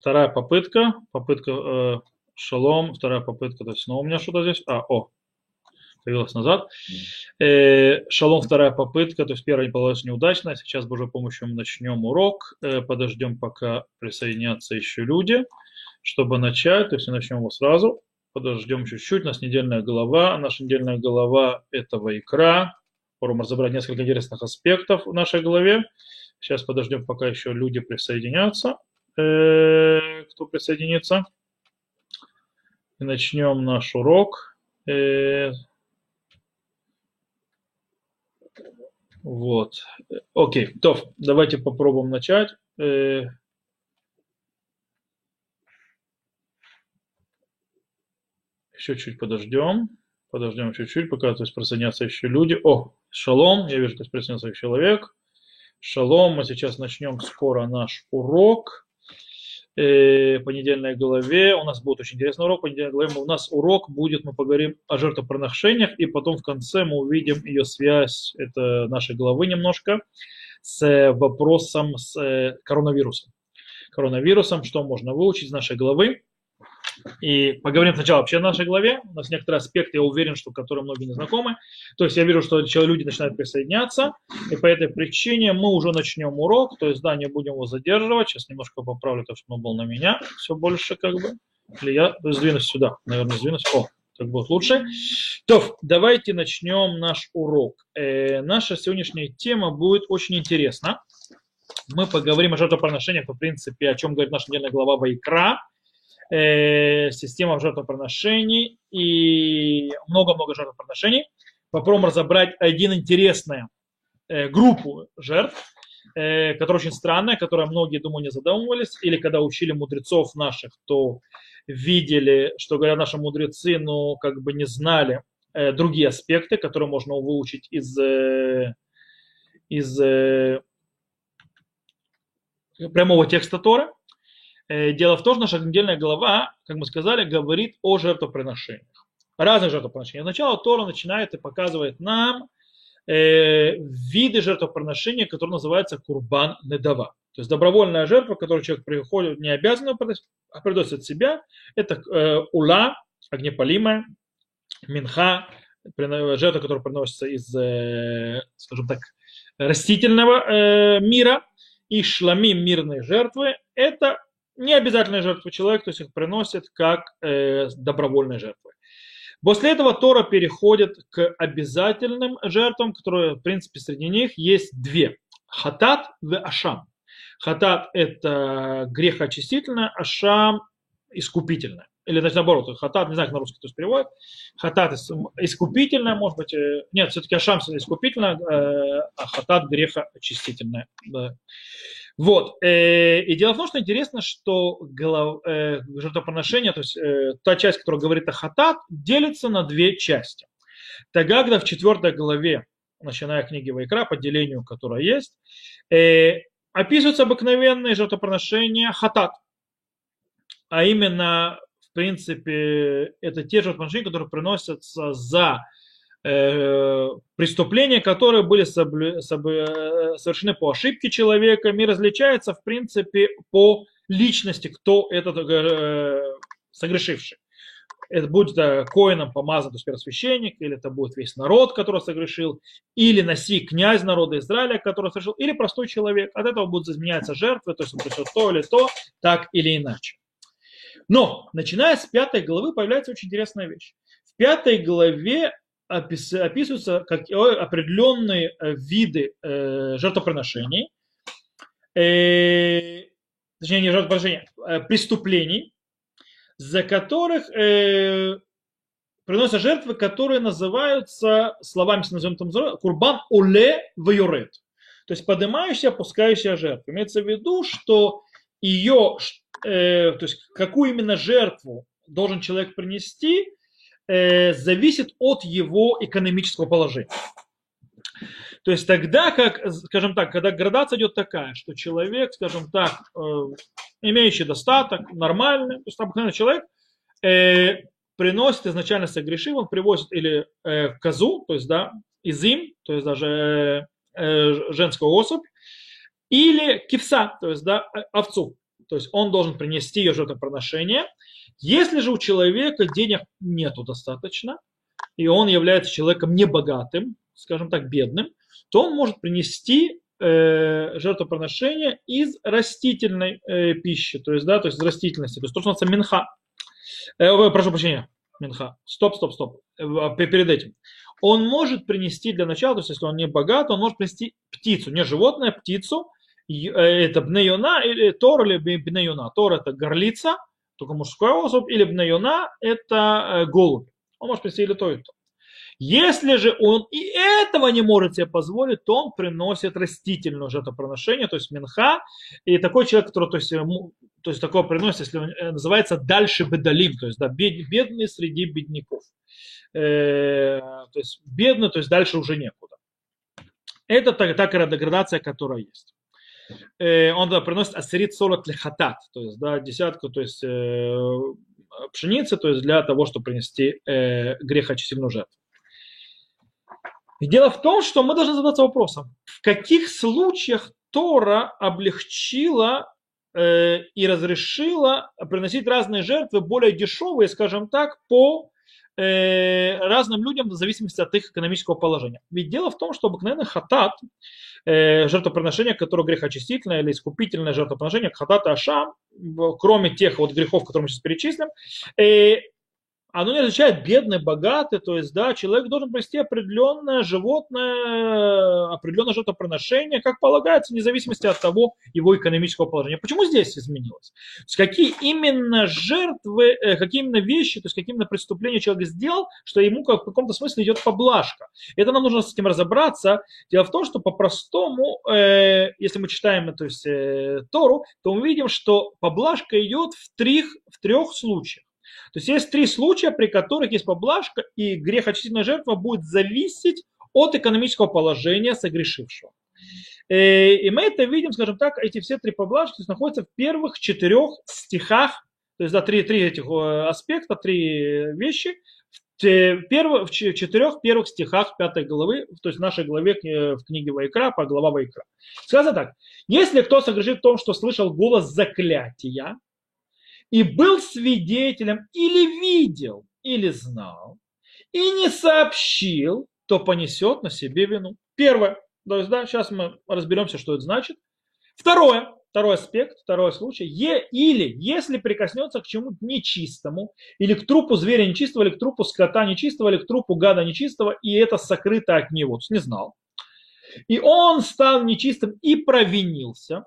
Вторая попытка, попытка э, шалом, вторая попытка, то есть снова у меня что-то здесь, а, о, появилась назад. Э, шалом, вторая попытка, то есть первая не получилась неудачно, сейчас Божьей помощью мы начнем урок, э, подождем, пока присоединятся еще люди, чтобы начать, то есть начнем его сразу, подождем чуть-чуть, у нас недельная голова, наша недельная голова этого икра, попробуем разобрать несколько интересных аспектов в нашей голове, сейчас подождем, пока еще люди присоединятся. Э, кто присоединится. И начнем наш урок. Э, вот. Окей, то давайте попробуем начать. Э, еще чуть подождем. Подождем чуть-чуть, пока то есть, присоединятся еще люди. О, шалом, я вижу, то есть присоединился человек. Шалом, мы сейчас начнем скоро наш урок э, понедельной главе. У нас будет очень интересный урок. Понедельной главе у нас урок будет, мы поговорим о жертвоприношениях, и потом в конце мы увидим ее связь, это нашей главы немножко, с вопросом с э, коронавирусом. Коронавирусом, что можно выучить из нашей главы. И поговорим сначала вообще о нашей главе. У нас некоторые аспекты, я уверен, что которые многие не знакомы. То есть я вижу, что люди начинают присоединяться. И по этой причине мы уже начнем урок. То есть, да, не будем его задерживать. Сейчас немножко поправлю, то, что он был на меня. Все больше как бы. Или я сдвинусь сюда. Наверное, сдвинусь. О, так будет лучше. То, давайте начнем наш урок. Э, наша сегодняшняя тема будет очень интересна. Мы поговорим о жертвоприношениях, в принципе, о чем говорит наша недельная глава Вайкра э, система жертвоприношений и много-много жертвоприношений. Попробуем разобрать один интересную э, группу жертв, э, которая очень странная, которая многие, думаю, не задумывались, или когда учили мудрецов наших, то видели, что говорят наши мудрецы, но как бы не знали э, другие аспекты, которые можно выучить из, э, из э, прямого текста Тора. Э, дело в том, что наша недельная глава, как мы сказали, говорит о жертвоприношениях. Разные жертвоприношения. Сначала Тора начинает и показывает нам э, виды жертвоприношения, которые называются курбан недава. То есть добровольная жертва, которую человек приходит, не обязан а приносит от себя, это э, ула, огнепалимая, минха, жертва, которая приносится из, э, скажем так, растительного э, мира, и шлами мирные жертвы, это не обязательные жертвы человек, то есть их приносит как э, добровольные жертвы. После этого Тора переходит к обязательным жертвам, которые, в принципе, среди них есть две. Хатат в Ашам. Хатат – это грех очистительное, Ашам – искупительное. Или, значит, наоборот, хатат, не знаю, как на русский то есть переводит. Хатат искупительное, может быть. Э, нет, все-таки Ашам искупительное, э, а хатат – греха очистительное. Да. Вот. Э, и дело в том, что интересно, что голов, э, жертвоприношение, то есть э, та часть, которая говорит о хатат, делится на две части. Тогда, когда в четвертой главе, начиная книги Вайкра, по делению, которое есть, описываются обыкновенные жертвоприношения хатат. А именно, в принципе, это те жертвоприношения, которые приносятся за преступления, которые были э, совершены по ошибке человека, мир различается, в принципе, по личности, кто этот э, согрешивший. Это будет коином помазан, то есть первосвященник, или это будет весь народ, который согрешил, или носи князь народа Израиля, который совершил, или простой человек. От этого будут изменяться жертвы, то есть он придет то или то, так или иначе. Но, начиная с пятой главы, появляется очень интересная вещь. В пятой главе описываются как определенные э, виды э, жертвоприношений, э, точнее не жертвоприношений, а преступлений, за которых э, приносят жертвы, которые называются, словами, назовем там, курбан оле вайорет. То есть поднимающая, опускающая жертва. Имеется в виду, что ее, э, то есть какую именно жертву должен человек принести, э, зависит от его экономического положения. То есть тогда, как, скажем так, когда градация идет такая, что человек, скажем так, э, имеющий достаток, нормальный, то есть обыкновенный человек, э, приносит изначально согрешив, он привозит или э, козу, то есть, да, изим, то есть даже э, женскую особь, или кивса, то есть, да, овцу. то есть он должен принести ее жертвоприношение. Если же у человека денег нету достаточно, и он является человеком небогатым, скажем так, бедным, то он может принести э, жертвоприношение из растительной э, пищи, то есть, да, то есть из растительности, то есть то, что называется минха. Э, прошу прощения, минха. Стоп, стоп, стоп. Э, перед этим. Он может принести для начала, то есть если он не богат, он может принести птицу, не животное, птицу, э, это бнеюна или тор или бнеюна. Тор это горлица, только мужской особь, или бнеюна это голубь. Он может принести или то, и то. Если же он и этого не может себе позволить, то он приносит растительное жертвоприношение, то есть минха. И такой человек, который то есть, то есть такое приносит, если он, э, называется дальше бедалим, то есть да, бед, бедный среди бедняков. Э, то есть бедный, то есть дальше уже некуда. Это та, та градация, которая есть. Э, он да, приносит асерит солот лехатат, то есть да, десятку, то есть э, пшеницы, то есть для того, чтобы принести э, грехочистительную жертву. И дело в том, что мы должны задаться вопросом, в каких случаях Тора облегчила э, и разрешила приносить разные жертвы, более дешевые, скажем так, по разным людям в зависимости от их экономического положения. Ведь дело в том, что обыкновенный хатат, э, жертвоприношение, которое грехочистительное или искупительное жертвоприношение, хатат и ашам, кроме тех вот грехов, которые мы сейчас перечислим, э, оно не означает бедный, богатый, то есть, да, человек должен привести определенное животное, определенное жертвоприношение, как полагается, вне зависимости от того его экономического положения. Почему здесь изменилось? То есть, какие именно жертвы, э, какие именно вещи, то есть, какие именно преступления человек сделал, что ему как, в каком-то смысле идет поблажка. Это нам нужно с этим разобраться. Дело в том, что по-простому, э, если мы читаем то есть, э, Тору, то мы видим, что поблажка идет в, трех, в трех случаях. То есть есть три случая, при которых есть поблажка, и грех очистительная жертва будет зависеть от экономического положения согрешившего. Э, и мы это видим, скажем так, эти все три поблажки находятся в первых четырех стихах, то есть да, три, три этих э, аспекта, три вещи, в, перв, в четырех первых стихах пятой главы, то есть в нашей главе в книге Вайкра, по глава Вайкра. Сказано так, если кто согрешит в том, что слышал голос заклятия, и был свидетелем или видел, или знал, и не сообщил, то понесет на себе вину. Первое. То есть, да, сейчас мы разберемся, что это значит. Второе. Второй аспект, второй случай. Е, или если прикоснется к чему-то нечистому, или к трупу зверя нечистого, или к трупу скота нечистого, или к трупу гада нечистого, и это сокрыто от него, то есть не знал. И он стал нечистым и провинился,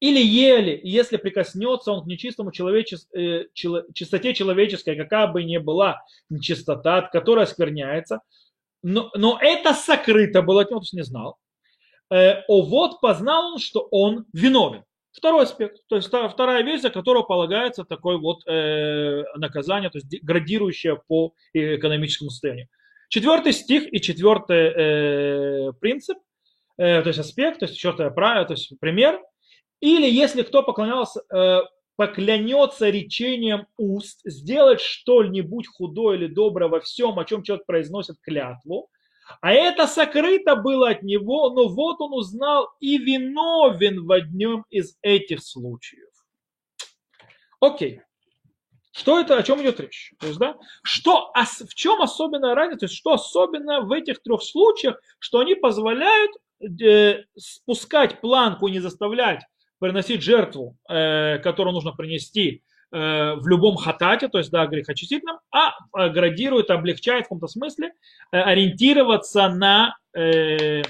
или ели, если прикоснется он к нечистому человечес, э, чистоте человеческой, какая бы ни была нечистота, которая оскверняется, но, но это сокрыто было от то есть не знал. Э, о вот познал он, что он виновен. Второй аспект, то есть вторая вещь, за которую полагается такое вот э, наказание, то есть градирующее по экономическому состоянию. Четвертый стих и четвертый э, принцип, э, то есть аспект, то есть четвертое правило, то есть пример, или если кто поклонялся, э, поклянется речением уст, сделать что-нибудь худое или доброе во всем, о чем человек произносит клятву, а это сокрыто было от него, но вот он узнал и виновен в одном из этих случаев. Окей. Что это, о чем идет речь? То есть, да, что, в чем особенная разница, то есть, что особенно в этих трех случаях, что они позволяют э, спускать планку, не заставлять приносить жертву, э, которую нужно принести э, в любом хатате, то есть да, грехочистительном, а э, градирует, облегчает в каком-то смысле ориентироваться на, э,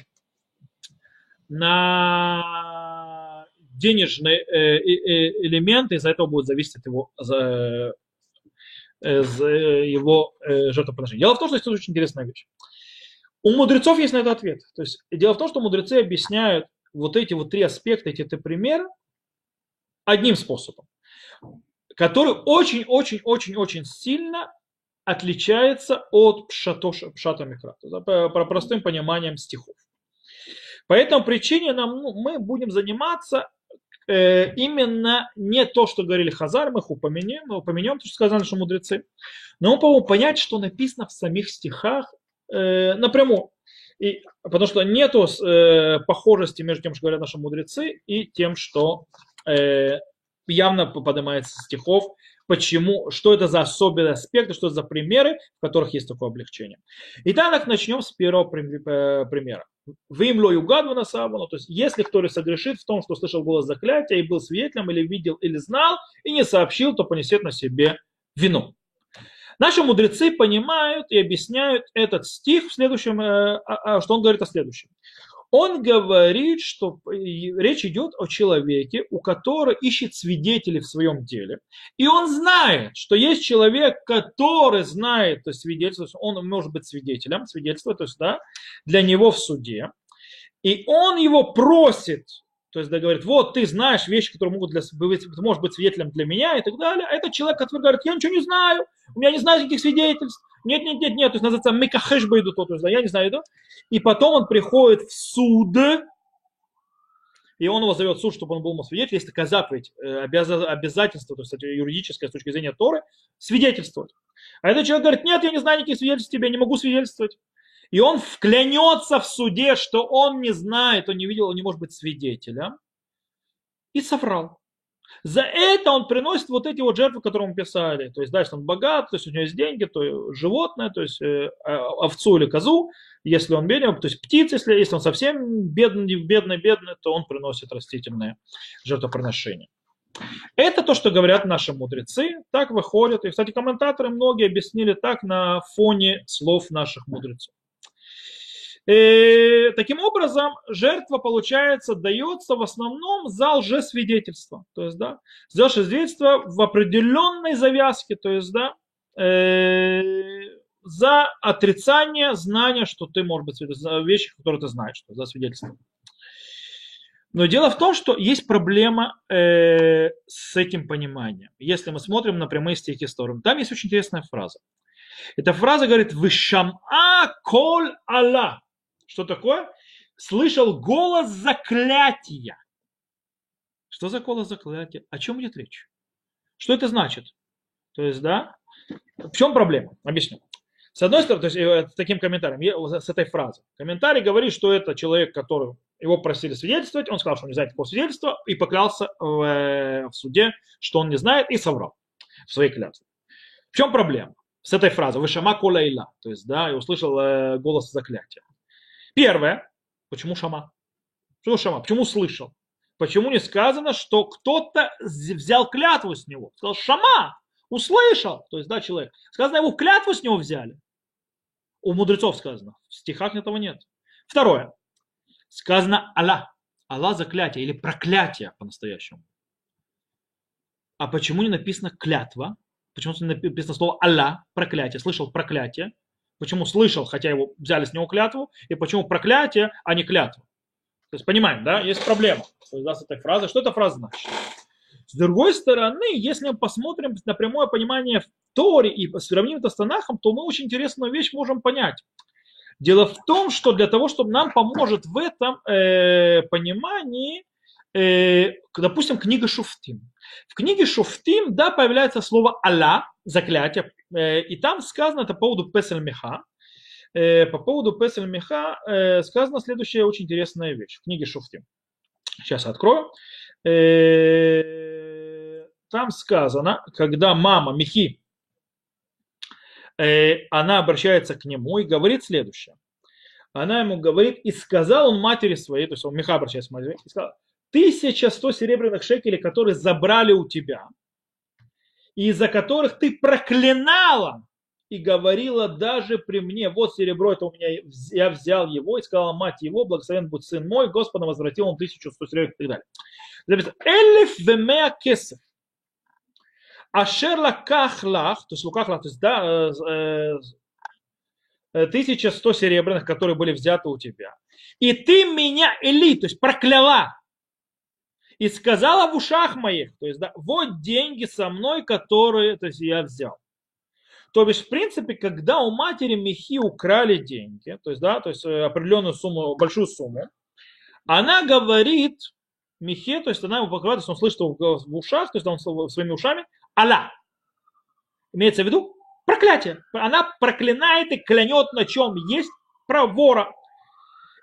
на денежный элемент, и из-за этого будет зависеть его, э, его э, жертвоприношение. Дело в том, что это очень интересная вещь. У мудрецов есть на это ответ. То есть дело в том, что мудрецы объясняют вот эти вот три аспекта, эти три примера одним способом, который очень-очень-очень-очень сильно отличается от пшато, пшата микра, по простым пониманием стихов. По этому причине нам, ну, мы будем заниматься э, именно не то, что говорили Хазар, мы их упомянем, упомянем то, что сказали наши мудрецы, но мы по понять, что написано в самих стихах э, напрямую. И, потому что нету э, похожести между тем, что говорят наши мудрецы, и тем, что э, явно поднимается стихов, почему, что это за особенные аспекты, что это за примеры, в которых есть такое облегчение. Итак, начнем с первого э, примера. Им югаду на савану, то есть если кто-то согрешит в том, что слышал голос заклятия и был свидетелем, или видел, или знал, и не сообщил, то понесет на себе вину. Наши мудрецы понимают и объясняют этот стих в следующем, э, а, а, что он говорит о следующем. Он говорит, что речь идет о человеке, у которого ищет свидетелей в своем деле. И он знает, что есть человек, который знает, то есть свидетельство, он может быть свидетелем, свидетельство, то есть да, для него в суде. И он его просит, то есть да, говорит, вот ты знаешь вещи, которые могут для, ты можешь быть свидетелем для меня и так далее. А этот человек, который говорит, я ничего не знаю, у меня не знаю никаких свидетельств. Нет, нет, нет, нет, то есть называется микахеш байду, то есть, да, я не знаю, да. И потом он приходит в суд, и он его зовет в суд, чтобы он был ему свидетелем. Есть такая заповедь, э, обязательство, то есть юридическое с точки зрения Торы, свидетельствовать. А этот человек говорит, нет, я не знаю никаких свидетельств тебе, не могу свидетельствовать. И он вклянется в суде, что он не знает, он не видел, он не может быть свидетелем. И соврал. За это он приносит вот эти вот жертвы, которые мы писали. То есть дальше он богат, то есть у него есть деньги, то животное, то есть э, а, овцу или козу, если он бедный, то есть птица, если, если он совсем бедный, бедный, бедный, то он приносит растительные жертвоприношения. Это то, что говорят наши мудрецы, так выходит. И, кстати, комментаторы многие объяснили так на фоне слов наших мудрецов. И, э, таким образом, жертва, получается, дается в основном за лжесвидетельство. То есть, да, за лжесвидетельство в определенной завязке, то есть, да, э, за отрицание знания, что ты, может быть, за вещи, которые ты знаешь, за свидетельство. Но дело в том, что есть проблема э, с этим пониманием. Если мы смотрим на прямые стихи стороны, там есть очень интересная фраза. Эта фраза говорит «Вышама коль Аллах». Что такое? Слышал голос заклятия. Что за голос заклятия? О чем идет речь? Что это значит? То есть, да, в чем проблема? Объясню. С одной стороны, то есть э, таким комментарием, с этой фразой. Комментарий говорит, что это человек, который его просили свидетельствовать, он сказал, что не знает такого свидетельства, и поклялся в, э, в суде, что он не знает, и соврал в своей клятве. В чем проблема с этой фразой? Вышама колейла, то есть, да, и услышал э, голос заклятия. Первое, почему Шама? Почему Шама? Почему слышал? Почему не сказано, что кто-то взял клятву с него? Сказал, Шама, услышал. То есть, да, человек. Сказано, его клятву с него взяли. У мудрецов сказано. В стихах этого нет. Второе. Сказано Аллах. Аллах заклятие или проклятие по-настоящему. А почему не написано клятва? Почему не написано слово Аллах, проклятие? Слышал проклятие. Почему слышал, хотя его взяли с него клятву, и почему проклятие, а не клятва. То есть понимаем, да, есть проблема да, с этой фразой. Что эта фраза значит? С другой стороны, если мы посмотрим на прямое понимание в Торе и сравним это с Танахом, то мы очень интересную вещь можем понять. Дело в том, что для того, чтобы нам поможет в этом э, понимании, э, допустим, книга Шуфтим. В книге Шуфтим, да, появляется слово Алла, заклятие, и там сказано это по поводу Песель Меха. Э, по поводу Песель Меха э, сказана следующая очень интересная вещь в книге Шуфтим. Сейчас открою. Там сказано, когда мама Мехи, она обращается к нему и говорит следующее. Она ему говорит, и сказал он матери своей, то есть он Меха обращается к матери, и сказал, тысяча сто серебряных шекелей, которые забрали у тебя – из-за которых ты проклинала и говорила даже при мне, вот серебро это у меня, я взял его и сказала мать его, благословен будет сын мой, Господа возвратил он тысячу сто серебряных и так далее. Записано, элиф вемеа кесов. Ашер лакахлах, то есть лукахлах, то есть да, э, э, 1100 серебряных, которые были взяты у тебя. И ты меня, Эли, то есть прокляла, и сказала в ушах моих, то есть, да, вот деньги со мной, которые, то есть, я взял. То есть, в принципе, когда у матери Мехи украли деньги, то есть, да, то есть э, определенную сумму, большую сумму, она говорит Мехе, то есть она ему покрывает, он слышит в ушах, то есть он своими ушами, Алла. Имеется в виду проклятие. Она проклинает и клянет, на чем есть про вора.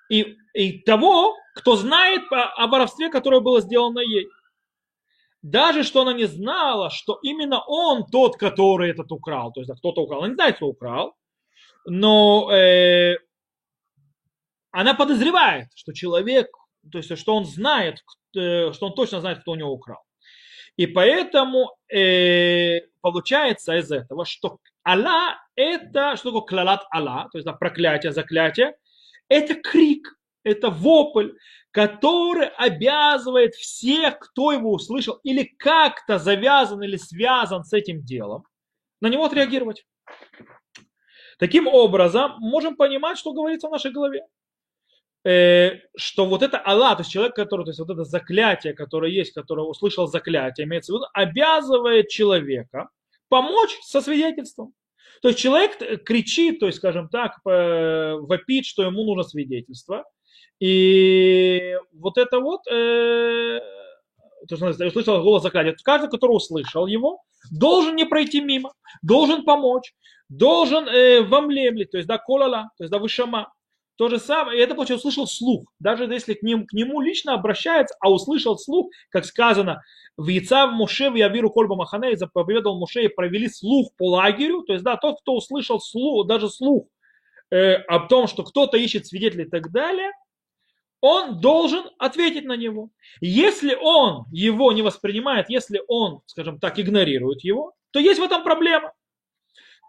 И, и того, кто знает о воровстве, которое было сделано ей. даже что она не знала, что именно он тот, который этот украл, то есть да, кто-то украл, она не знает, кто украл, но э, она подозревает, что человек, то есть что он знает, э, что он точно знает, кто у него украл. И поэтому э, получается из этого, что Алла это, что такое клалат Алла, то есть да, проклятие, заклятие, это крик, это вопль, который обязывает всех, кто его услышал или как-то завязан или связан с этим делом, на него отреагировать. Таким образом, можем понимать, что говорится в нашей голове. Э, что вот это Аллах, то есть человек, который, то есть вот это заклятие, которое есть, которое услышал заклятие, имеется в виду, обязывает человека помочь со свидетельством. То есть человек кричит, то есть, скажем так, вопит, что ему нужно свидетельство. И вот это вот, э, то, что услышал голос заклятия, каждый, который услышал его, должен не пройти мимо, должен помочь, должен э, вамлемлить, то есть, да, колала, то есть, да, вышама. То же самое, и это, получается, услышал слух. Даже если к нему, к нему лично обращается, а услышал слух, как сказано, в Яца в Муше в Явиру Кольба Махане, и заповедал Муше, и провели слух по лагерю. То есть, да, тот, кто услышал слух, даже слух э, о том, что кто-то ищет свидетелей и так далее, он должен ответить на него. Если он его не воспринимает, если он, скажем так, игнорирует его, то есть в этом проблема.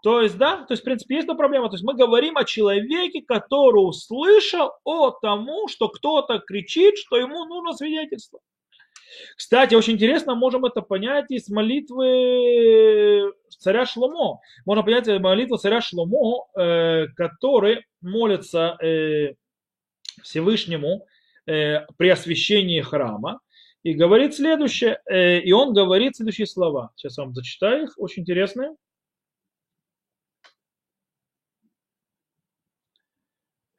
То есть, да, то есть, в принципе, есть эта проблема. То есть мы говорим о человеке, который услышал о тому, что кто-то кричит, что ему нужно свидетельство. Кстати, очень интересно, можем это понять из молитвы царя Шломо. Можно понять молитву царя Шломо, э, который молится э, Всевышнему э, при освящении храма. И говорит следующее, и он говорит следующие слова. Сейчас я вам зачитаю их, очень интересные.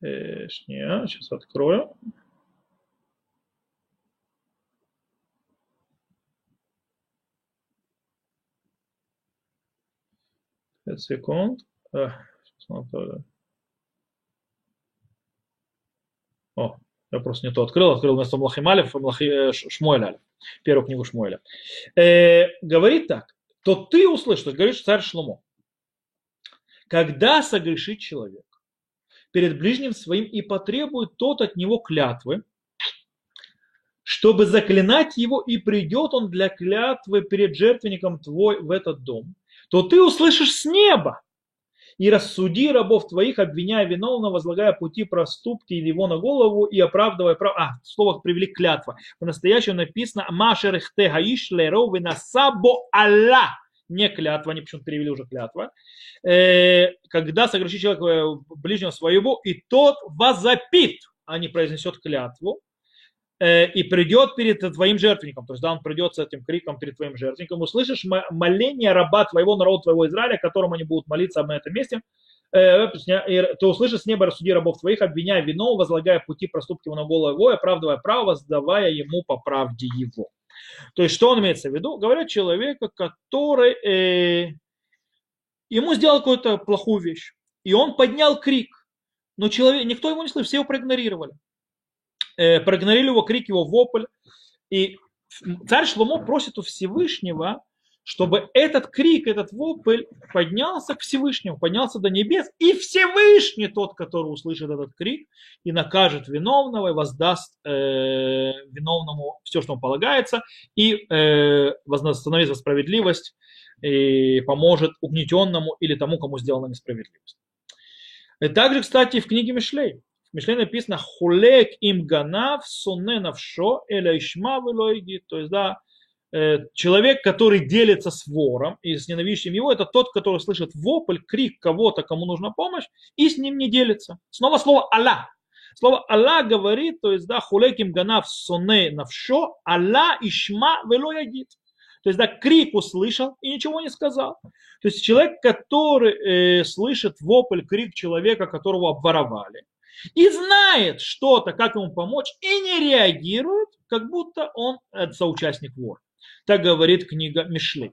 Шния, сейчас открою. Пять секунд. А, О, я просто не то открыл, открыл вместо Млахималев Млахи, Шмуэля, первую книгу Шмуэля. Э, говорит так, то ты услышишь, говорит царь Шломо, когда согрешит человек, перед ближним своим и потребует тот от него клятвы, чтобы заклинать его, и придет он для клятвы перед жертвенником твой в этот дом, то ты услышишь с неба и рассуди рабов твоих, обвиняя виновного, возлагая пути проступки его на голову и оправдывая прав... А, слово привели клятва. По-настоящему написано «Машер хте гаиш леров насабо Аллах» не клятва, они почему-то перевели уже клятва, э, когда согрешит человек э, ближнего своего, и тот возопит, а не произнесет клятву, э, и придет перед твоим жертвенником, то есть да, он придет с этим криком перед твоим жертвенником, услышишь моление раба твоего, народа твоего Израиля, которому они будут молиться на этом месте, ты услышишь с неба рассуди рабов твоих, обвиняя вино, возлагая пути проступки на голову его, оправдывая право, воздавая ему по правде его. То есть, что он имеется в виду? Говорят человека, который э, ему сделал какую-то плохую вещь, и он поднял крик, но человек, никто его не слышал, все его проигнорировали. Э, проигнорировали его крик, его вопль, и царь Шломо просит у Всевышнего, чтобы этот крик, этот вопль поднялся к Всевышнему, поднялся до небес, и Всевышний тот, который услышит этот крик и накажет виновного и воздаст э, виновному все, что ему полагается, и э, восстановит справедливость и поможет угнетенному или тому, кому сделана несправедливость. И также, кстати, в книге Мишлей. В Мишлей написано «Хулек им ганав сонне навшо эля ишма То есть, да, Э, человек, который делится с вором и с ненавидящим его, это тот, который слышит вопль, крик кого-то, кому нужна помощь, и с ним не делится. Снова слово «Алла». Слово «Алла» говорит, то есть, да, хулеким ганав соне навшо, Алла ишма вело ядит. То есть, да, крик услышал и ничего не сказал. То есть, человек, который э, слышит вопль, крик человека, которого обворовали, и знает что-то, как ему помочь, и не реагирует, как будто он соучастник вора. Так говорит книга Мишлей.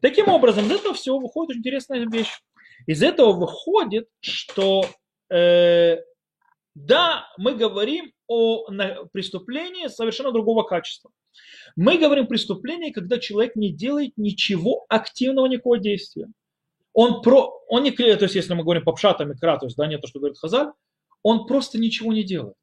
Таким образом, из этого всего выходит очень интересная вещь. Из этого выходит, что э, да, мы говорим о преступлении совершенно другого качества. Мы говорим преступление, когда человек не делает ничего активного, никакого действия. Он, про, он не, то есть если мы говорим по пшатам и кра, то есть да, не то, что говорит Хазаль, он просто ничего не делает.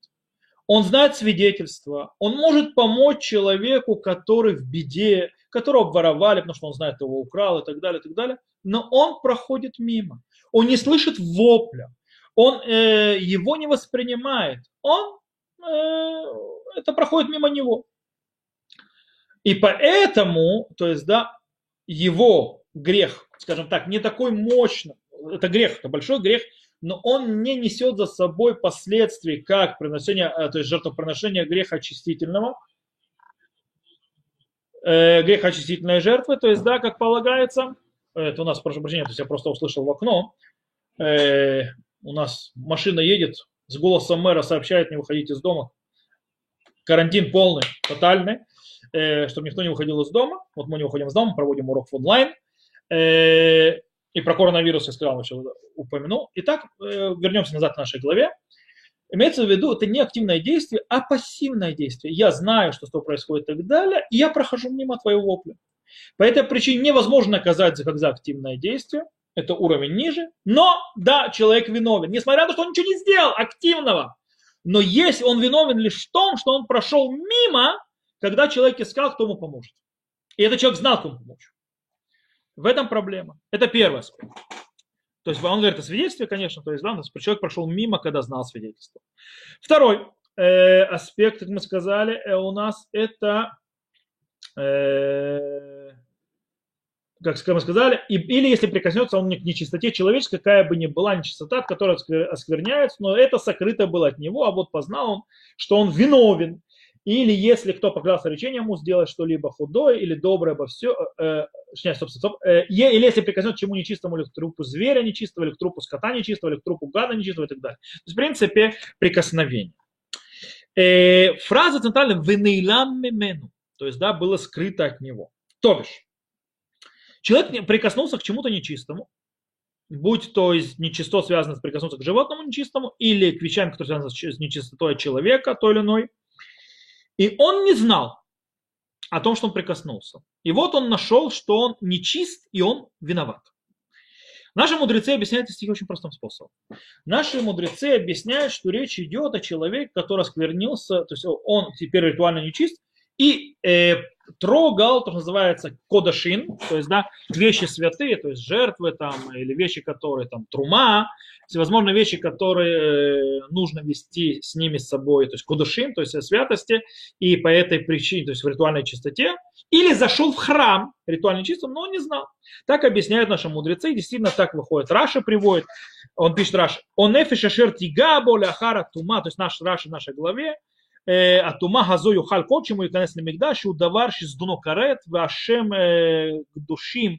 Он знает свидетельства, он может помочь человеку, который в беде, которого обворовали, потому что он знает, его украл и так далее, и так далее, но он проходит мимо. Он не слышит вопля, он э, его не воспринимает, он э, это проходит мимо него. И поэтому, то есть, да, его грех, скажем так, не такой мощный, это грех, это большой грех, но он не несет за собой последствий, как приношение, э, то есть жертвоприношение греха очистительного, э, грех очистительной жертвы, то есть, да, как полагается, это у нас, прошу прощения, то есть я просто услышал в окно, э, у нас машина едет, с голосом мэра сообщает, не выходить из дома, карантин полный, тотальный, э, чтобы никто не выходил из дома, вот мы не выходим из дома, проводим урок в онлайн, э, и про коронавирус я сказал, еще упомянул. Итак, э, вернемся назад к нашей главе. Имеется в виду, это не активное действие, а пассивное действие. Я знаю, что с тобой происходит и так далее, и я прохожу мимо твоего вопля. По этой причине невозможно наказать за как за активное действие, это уровень ниже, но да, человек виновен, несмотря на то, что он ничего не сделал активного. Но если он виновен лишь в том, что он прошел мимо, когда человек искал, кто ему поможет. И этот человек знал, кто ему поможет. В этом проблема. Это первый аспект. То есть он говорит о свидетельстве, конечно, то есть да, человек прошел мимо, когда знал свидетельство. Второй э, аспект, как мы сказали, э, у нас это, э, как мы сказали, и, или если прикоснется он к нечистоте человеческой, какая бы ни была нечистота, которая оскверняется, но это сокрыто было от него, а вот познал он, что он виновен, или если кто поклялся речением ему сделать что-либо худое или доброе обо все, э, э, стоп, стоп, э, или если прикоснет чему нечистому, или к трупу зверя нечистого, или к трупу скота нечистого, или к трупу гада нечистого и так далее. То есть, в принципе, прикосновение. Э, фраза центральная «венейлам мемену», то есть, да, было скрыто от него. То бишь, человек прикоснулся к чему-то нечистому, будь то из нечистот связано с прикоснуться к животному нечистому, или к вещам, которые связаны с нечистотой человека, той или иной, и он не знал о том, что он прикоснулся. И вот он нашел, что он нечист и он виноват. Наши мудрецы объясняют это очень простым способом. Наши мудрецы объясняют, что речь идет о человеке, который осквернился, то есть он теперь ритуально нечист, и э, трогал, то, что называется кодашин, то есть да, вещи святые, то есть жертвы там, или вещи, которые там трума, всевозможные вещи, которые э, нужно вести с ними с собой, то есть кодашин, то есть святости, и по этой причине, то есть в ритуальной чистоте, или зашел в храм ритуально чистым, но он не знал. Так объясняют наши мудрецы, действительно так выходит. Раша приводит, он пишет Раша, он эфиша шертига боля хара тума, то есть наш Раша в нашей главе, התומה הזו יאכל כל שאם הוא ייכנס למקדש שהוא דבר שזדונו כרת והשם קדושים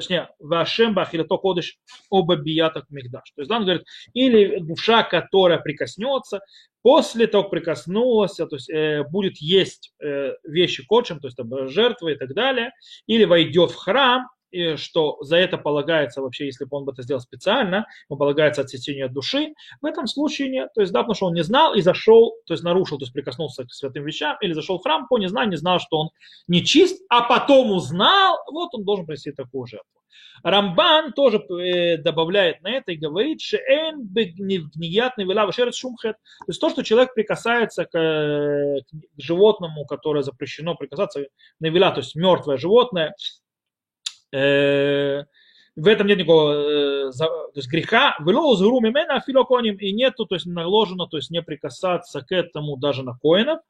שנייה, והשем бахилато кодыш оба бияток мигдаш. То есть, да, он говорит, или душа, которая прикоснется, после того, как прикоснулась, то есть, э, будет есть э, вещи кодшим, то есть, там, жертвы и так далее, или войдет в храм, и что за это полагается вообще, если бы он бы это сделал специально, ему полагается отсечение души. В этом случае нет. То есть, да, потому что он не знал и зашел, то есть нарушил, то есть прикоснулся к святым вещам, или зашел в храм по незнанию, не знал, что он не чист, а потом узнал, вот он должен принести такую жертву. Рамбан тоже э, добавляет на это и говорит, что шумхет. То есть то, что человек прикасается к, к животному, которое запрещено прикасаться, навела, то есть мертвое животное, в этом нет никакого э, то есть греха, вело узгру мимена и нету, то есть наложено, то есть не прикасаться к этому даже на коинов.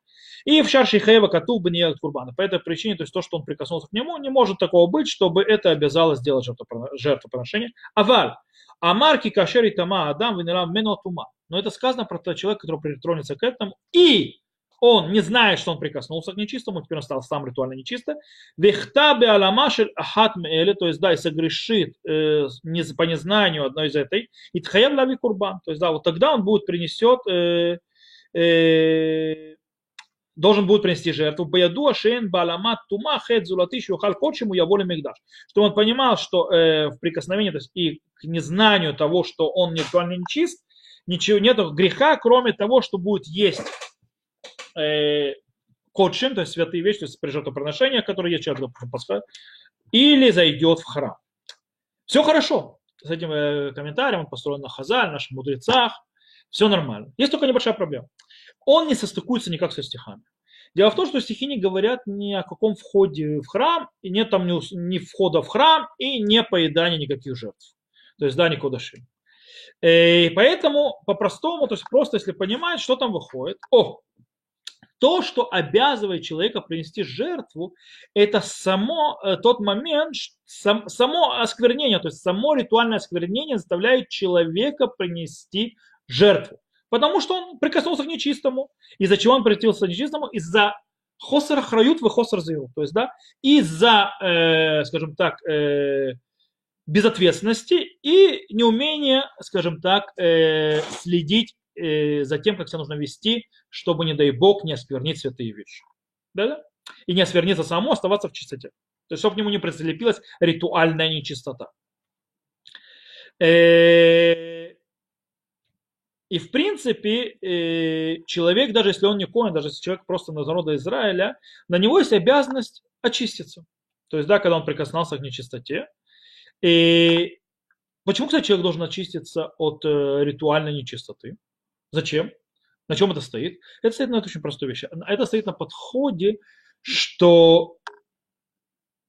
И в шарши хейва коту бы не курбана. По этой причине, то есть то, что он прикоснулся к нему, не может такого быть, чтобы это обязало сделать жертвоприношение. Аваль. А марки кашери тама адам венерам менотума. Но это сказано про человека, который притронется к этому. И он не знает, что он прикоснулся к нечистому, теперь он стал сам ритуально нечисто. Вехтабе аламашель ахат то есть, да, и согрешит э, не, по незнанию одной из этой, и тхаям лави курбан, то есть, да, вот тогда он будет принесет, э, э, должен будет принести жертву. Баяду ашен баламат тума хет зулати шухал кочему я воле мигдаш. Что он понимал, что э, в прикосновении, то есть и к незнанию того, что он ритуально нечист, ничего нет греха, кроме того, что будет есть э, кодшим, то есть святые вещи, то есть при жертвоприношениях, которые есть, человек пускай, или зайдет в храм. Все хорошо. С этим э, комментарием он построен на Хазаль, на наших мудрецах. Все нормально. Есть только небольшая проблема. Он не состыкуется никак со стихами. Дело в том, что стихи не говорят ни о каком входе в храм, и нет там ни, ни входа в храм, и не поедания никаких жертв. То есть да, никуда шим. И поэтому по-простому, то есть просто если понимать, что там выходит. О, то, что обязывает человека принести жертву, это само э, тот момент, сам, само осквернение, то есть само ритуальное осквернение заставляет человека принести жертву. Потому что он прикоснулся к нечистому. Из-за чего он прикоснулся к нечистому? Из-за хосер храют в хосер зил. То есть, да, из-за, э, скажем так, э, безответственности и неумения, скажем так, э, следить э, за тем, как себя нужно вести, чтобы, не дай бог, не осквернить святые вещи. Да-да? И не оскверниться самому, оставаться в чистоте. То есть, чтобы к нему не прицелепилась ритуальная нечистота. Э, и в принципе, э, человек, даже если он не коин, даже если человек просто из народа Израиля, на него есть обязанность очиститься. То есть, да, когда он прикоснулся к нечистоте. И почему, кстати, человек должен очиститься от э, ритуальной нечистоты? Зачем? На чем это стоит? Это стоит на очень простой вещи. Это стоит на подходе, что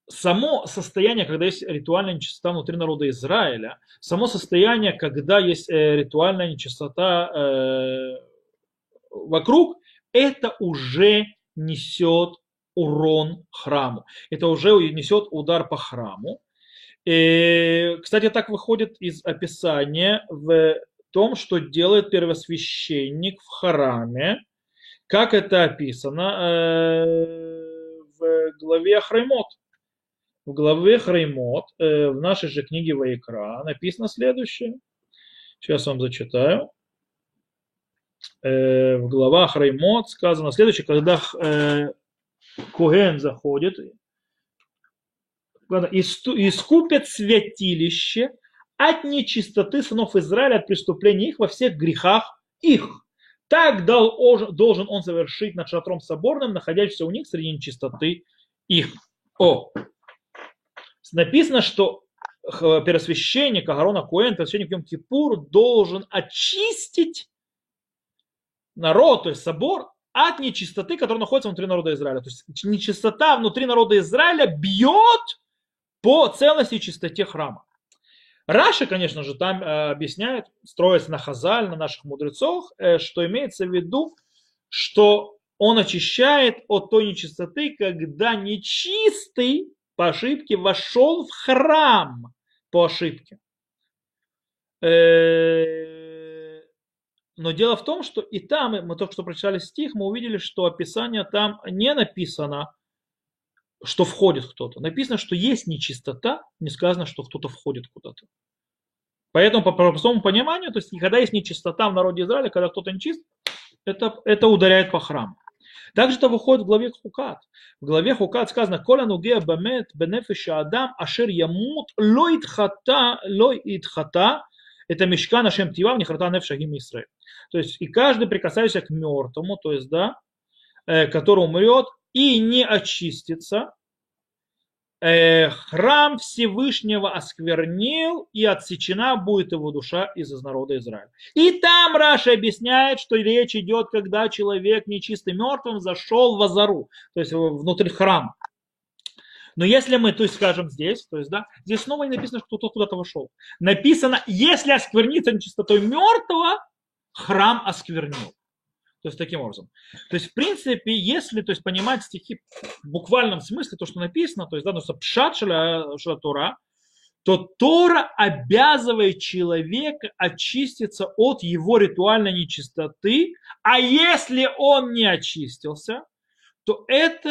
само состояние, когда есть ритуальная нечистота внутри народа Израиля, само состояние, когда есть э, ритуальная нечистота э, вокруг, это уже несет урон храму. Это уже несет удар по храму. И, кстати, так выходит из описания в том, что делает первосвященник в храме, как это описано э, в главе Храймот. В главе Храймот, э, в нашей же книге Ваикра, написано следующее. Сейчас вам зачитаю. Э, в главах Храймот сказано следующее, когда Коген заходит, искупят святилище от нечистоты сынов Израиля, от преступления их во всех грехах их. Так должен он совершить над шатром соборным, находящимся у них среди нечистоты их. О, написано, что первосвященник Агарона Куэн, первосвященник Йом Кипур, должен очистить народ, то есть собор, от нечистоты, которая находится внутри народа Израиля. То есть нечистота внутри народа Израиля бьет по целости и чистоте храма. Раши, конечно же, там э, объясняет, строясь на Хазаль, на наших мудрецов, э, что имеется в виду, что он очищает от той нечистоты, когда нечистый по ошибке вошел в храм по ошибке. Э, но дело в том, что и там, мы только что прочитали стих, мы увидели, что описание там не написано, что входит кто-то. Написано, что есть нечистота, не сказано, что кто-то входит куда-то. Поэтому по простому пониманию, то есть когда есть нечистота в народе Израиля, когда кто-то нечист, это, это ударяет по храму. Также это выходит в главе Хукат. В главе Хукат сказано, «Коля нугея бамет бенефиша адам ашер ямут лоит хата лоит хата это мешка нашем тива в нехрата нефшагим Исраиль». То есть и каждый прикасающийся к мертвому, то есть да, э, который умрет, и не очистится, э, храм Всевышнего осквернил, и отсечена будет его душа из народа Израиля. И там Раша объясняет, что речь идет, когда человек нечистый мертвым зашел в Азару, то есть внутрь храма. Но если мы, то есть скажем здесь, то есть, да, здесь снова не написано, что кто-то куда-то вошел. Написано, если оскверниться нечистотой мертвого, храм осквернил. То есть таким образом. То есть, в принципе, если то есть, понимать стихи в буквальном смысле, то, что написано, то есть, да, ну, пшат шла Тора, то Тора обязывает человека очиститься от его ритуальной нечистоты, а если он не очистился, то это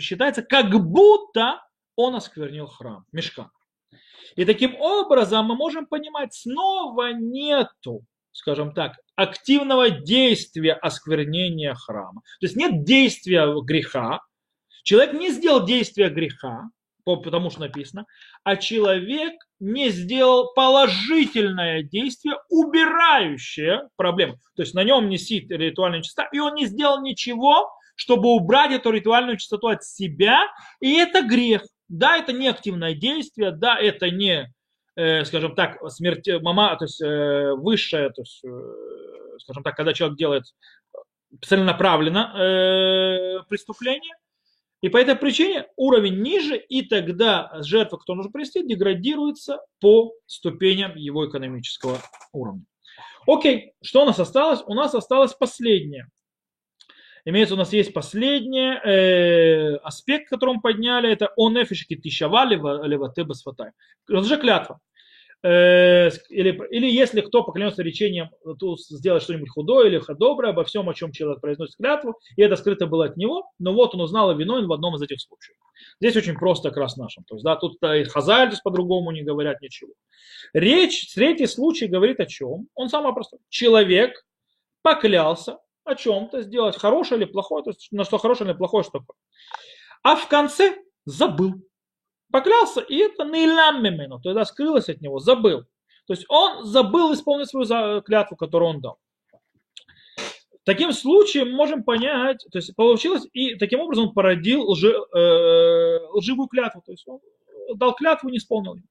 считается как будто он осквернил храм, мешка. И таким образом мы можем понимать, снова нету скажем так, активного действия осквернения храма. То есть нет действия греха. Человек не сделал действия греха, потому что написано, а человек не сделал положительное действие, убирающее проблему. То есть на нем несит ритуальная чистота, и он не сделал ничего, чтобы убрать эту ритуальную чистоту от себя, и это грех. Да, это не активное действие, да, это не, э, скажем так, смерть мама, то есть э, высшее, то есть, э, скажем так, когда человек делает целенаправленно преступление, и по этой причине уровень ниже, и тогда жертва, кто нужно привести, деградируется по ступеням его экономического уровня. Окей, что у нас осталось? У нас осталось последнее. Имеется, у нас есть последний э, аспект, который мы подняли, это он эфишки тишава лева басфатай. Это же клятва. Э, или, или если кто поклянется речением то сделать что-нибудь худое или доброе обо всем, о чем человек произносит клятву, и это скрыто было от него, но вот он узнал о виновен в одном из этих случаев. Здесь очень просто как раз нашим. То есть, да, тут и хазаль по-другому не говорят ничего. Речь, третий случай говорит о чем? Он самый простой. Человек поклялся о чем-то сделать хорошее или плохое, то есть на что хорошее или плохое, что такое. А в конце забыл поклялся, и это нейлам мимену, то есть скрылось от него, забыл. То есть он забыл исполнить свою клятву, которую он дал. Таким случаем можем понять, то есть получилось, и таким образом он породил лжи, э, лживую клятву, то есть он дал клятву, не исполнил ее.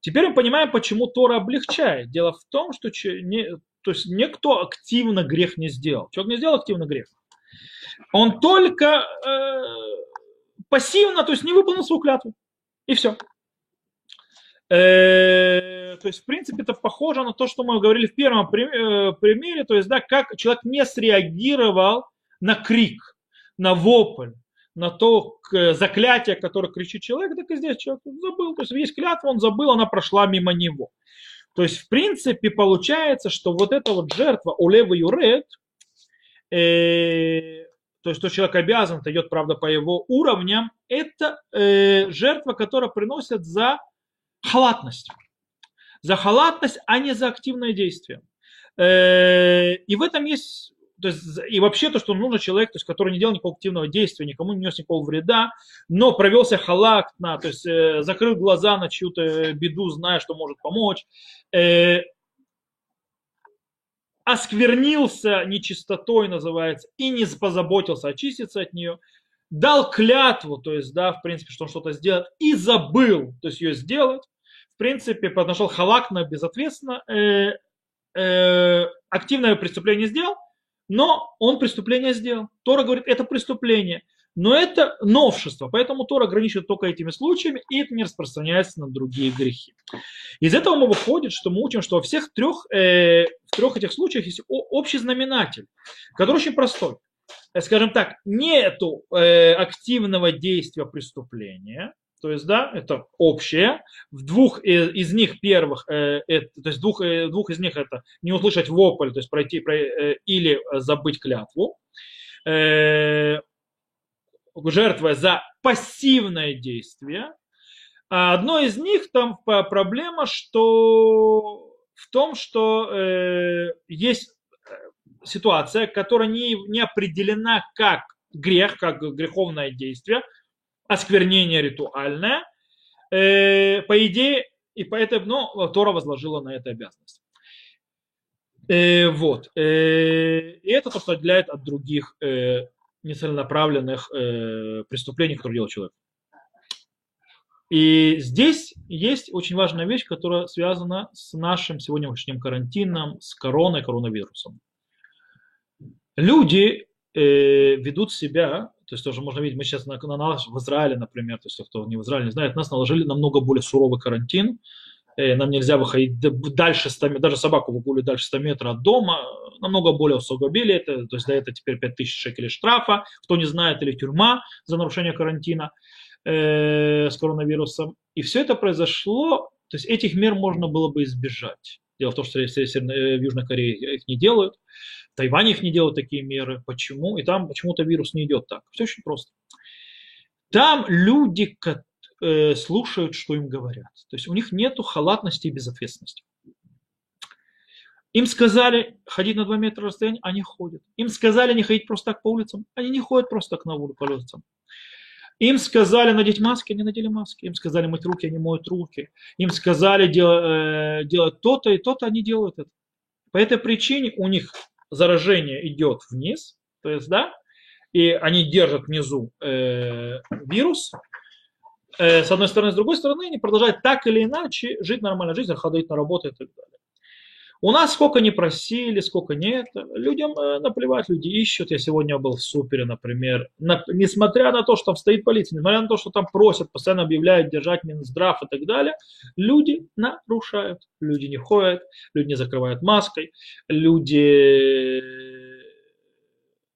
Теперь мы понимаем, почему Тора облегчает. Дело в том, что не, то есть никто активно грех не сделал. Человек не сделал активно грех. Он только э, пассивно, то есть не выполнил свою клятву. И все. Э, то есть, в принципе, это похоже на то, что мы говорили в первом э, примере, то есть, да, как человек не среагировал на крик, на вопль, на то заклятие, которое кричит человек, так и здесь человек забыл. То есть есть клятва, он забыл, она прошла мимо него. То есть, в принципе, получается, что вот эта вот жертва Улева Юрет, э, то есть, что человек обязан, это идет, правда, по его уровням, это э, жертва, которая приносит за халатность. За халатность, а не за активное действие. Э, и в этом есть то есть, и вообще то, что нужно человек, то есть, который не делал никакого активного действия, никому не нес никакого вреда, но провелся халактно, то есть э, закрыл глаза на чью-то беду, зная, что может помочь, э, осквернился нечистотой, называется, и не позаботился очиститься от нее, дал клятву, то есть, да, в принципе, что он что-то сделает, и забыл, то есть ее сделать, в принципе, нашел халакно, безответственно, э, э, активное преступление сделал, но он преступление сделал. Тора говорит, это преступление. Но это новшество, поэтому Тора ограничивает только этими случаями, и это не распространяется на другие грехи. Из этого мы выходит, что мы учим, что во всех трех, э, в трех этих случаях есть общий знаменатель, который очень простой. Э, скажем так, нету э, активного действия преступления, то есть, да, это общее. В двух из, из них первых, э, это, то есть двух, э, двух из них это не услышать вопль, то есть пройти про, э, или забыть клятву. Э, жертва за пассивное действие. А одно из них там проблема, что в том, что э, есть э, ситуация, которая не, не определена как грех, как греховное действие, осквернение ритуальное, э, по идее, и поэтому ну, Тора возложила на это обязанность. Э, вот. Э, и это то, что отделяет от других э, нецеленаправленных э, преступлений, которые делал человек. И здесь есть очень важная вещь, которая связана с нашим сегодняшним карантином, с короной, коронавирусом. Люди э, ведут себя, то есть тоже можно видеть, мы сейчас на, на нас в Израиле, например, то есть кто не в Израиле не знает, нас наложили намного более суровый карантин, нам нельзя выходить дальше 100 метров, даже собаку выгуливать дальше 100 метров от дома, намного более усугубили это, то есть за это теперь 5000 шекелей штрафа, кто не знает, или тюрьма за нарушение карантина э, с коронавирусом. И все это произошло, то есть этих мер можно было бы избежать. Дело в том, что в, в Южной Корее их не делают, в Тайване их не делают такие меры. Почему? И там почему-то вирус не идет так. Все очень просто. Там люди, э, слушают, что им говорят. То есть у них нет халатности и безответственности. Им сказали ходить на 2 метра расстояния, они ходят. Им сказали не ходить просто так по улицам, они не ходят просто так на улицу по улицам. Им сказали надеть маски, они надели маски. Им сказали мыть руки, они моют руки. Им сказали дел, э, делать то-то и то-то, они делают это. По этой причине у них заражение идет вниз, то есть, да, и они держат внизу э, вирус, э, с одной стороны, с другой стороны, они продолжают так или иначе жить нормальной жизнью, ходить на работу и так далее. У нас сколько не просили, сколько нет, людям э, наплевать, люди ищут. Я сегодня был в супере, например, на, несмотря на то, что там стоит полиция, несмотря на то, что там просят, постоянно объявляют держать Минздрав и так далее, люди нарушают, люди не ходят, люди не закрывают маской, люди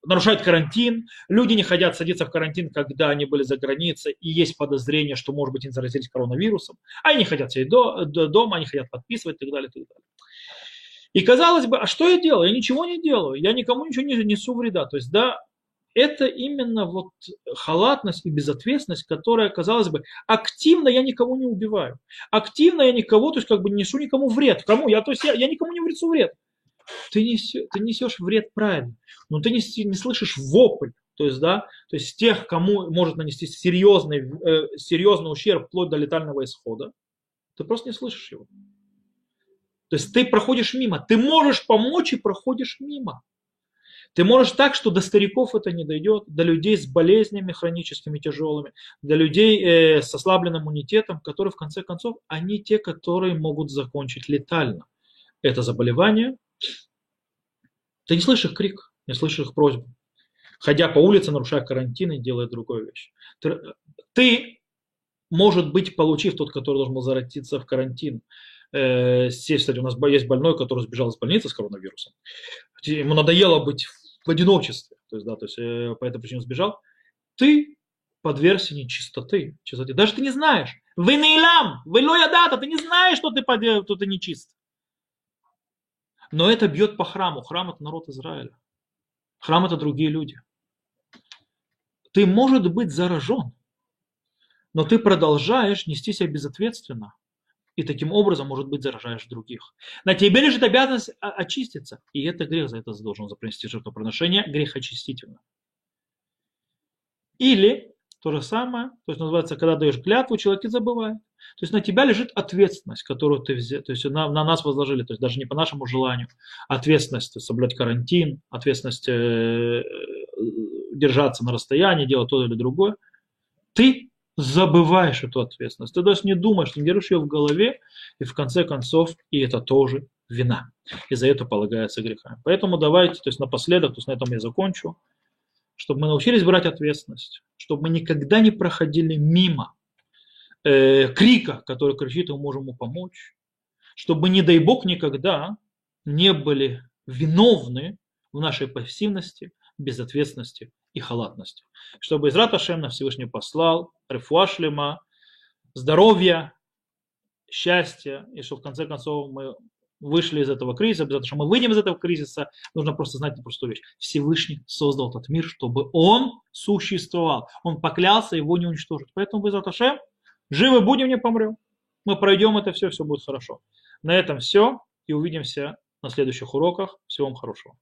нарушают карантин, люди не хотят садиться в карантин, когда они были за границей, и есть подозрение, что, может быть, они заразились коронавирусом, а они хотят сидеть до, до, дома, они хотят подписывать и так далее, и так далее. И казалось бы, а что я делаю? Я ничего не делаю, я никому ничего не несу вреда. То есть, да, это именно вот халатность и безответственность, которая, казалось бы, активно я никого не убиваю. Активно я никого, то есть как бы не несу никому вред. Кому? Я, то есть я, я никому не несу вред. Ты, несешь, ты несешь вред правильно, но ты не, не слышишь вопль. То есть, да, то есть тех, кому может нанести серьезный, э, серьезный ущерб вплоть до летального исхода, ты просто не слышишь его. То есть ты проходишь мимо. Ты можешь помочь и проходишь мимо. Ты можешь так, что до стариков это не дойдет, до людей с болезнями хроническими тяжелыми, до людей э, с ослабленным иммунитетом, которые в конце концов, они те, которые могут закончить летально это заболевание. Ты не слышишь их крик, не слышишь их просьбу. Ходя по улице, нарушая карантин и делая другую вещь. Ты, ты, может быть, получив тот, который должен был заратиться в карантин, Э, здесь, кстати, у нас есть больной, который сбежал из больницы с коронавирусом. Ему надоело быть в одиночестве, то есть, да, то есть э, по этой причине сбежал. Ты подвергся нечистоты, чистоте. Даже ты не знаешь. Вы нейлам, вы дата, ты не знаешь, что ты, что ты нечист. Но это бьет по храму. Храм это народ Израиля. Храм это другие люди. Ты, может быть, заражен, но ты продолжаешь нести себя безответственно и таким образом, может быть, заражаешь других. На тебе лежит обязанность очиститься, и это грех, за это должен принести жертвоприношение, грех очистительно. Или то же самое, то есть называется, когда даешь клятву, человек и забывает. То есть на тебя лежит ответственность, которую ты взял, то есть на, на нас возложили, то есть даже не по нашему желанию, ответственность соблюдать карантин, ответственность э, держаться на расстоянии, делать то или другое. Ты забываешь эту ответственность. Ты даже не думаешь, не держишь ее в голове, и в конце концов, и это тоже вина. И за это полагается греха. Поэтому давайте, то есть напоследок, то есть на этом я закончу, чтобы мы научились брать ответственность, чтобы мы никогда не проходили мимо э, крика, который кричит, мы можем ему помочь, чтобы, не дай Бог, никогда не были виновны в нашей пассивности, безответственности и халатности. Чтобы из Раташем на Всевышний послал рефуашлема, здоровья, счастья, и чтобы в конце концов мы вышли из этого кризиса, потому что мы выйдем из этого кризиса, нужно просто знать эту простую вещь. Всевышний создал этот мир, чтобы он существовал. Он поклялся его не уничтожить. Поэтому без Аташем живы будем, не помрем. Мы пройдем это все, все будет хорошо. На этом все и увидимся на следующих уроках. Всего вам хорошего.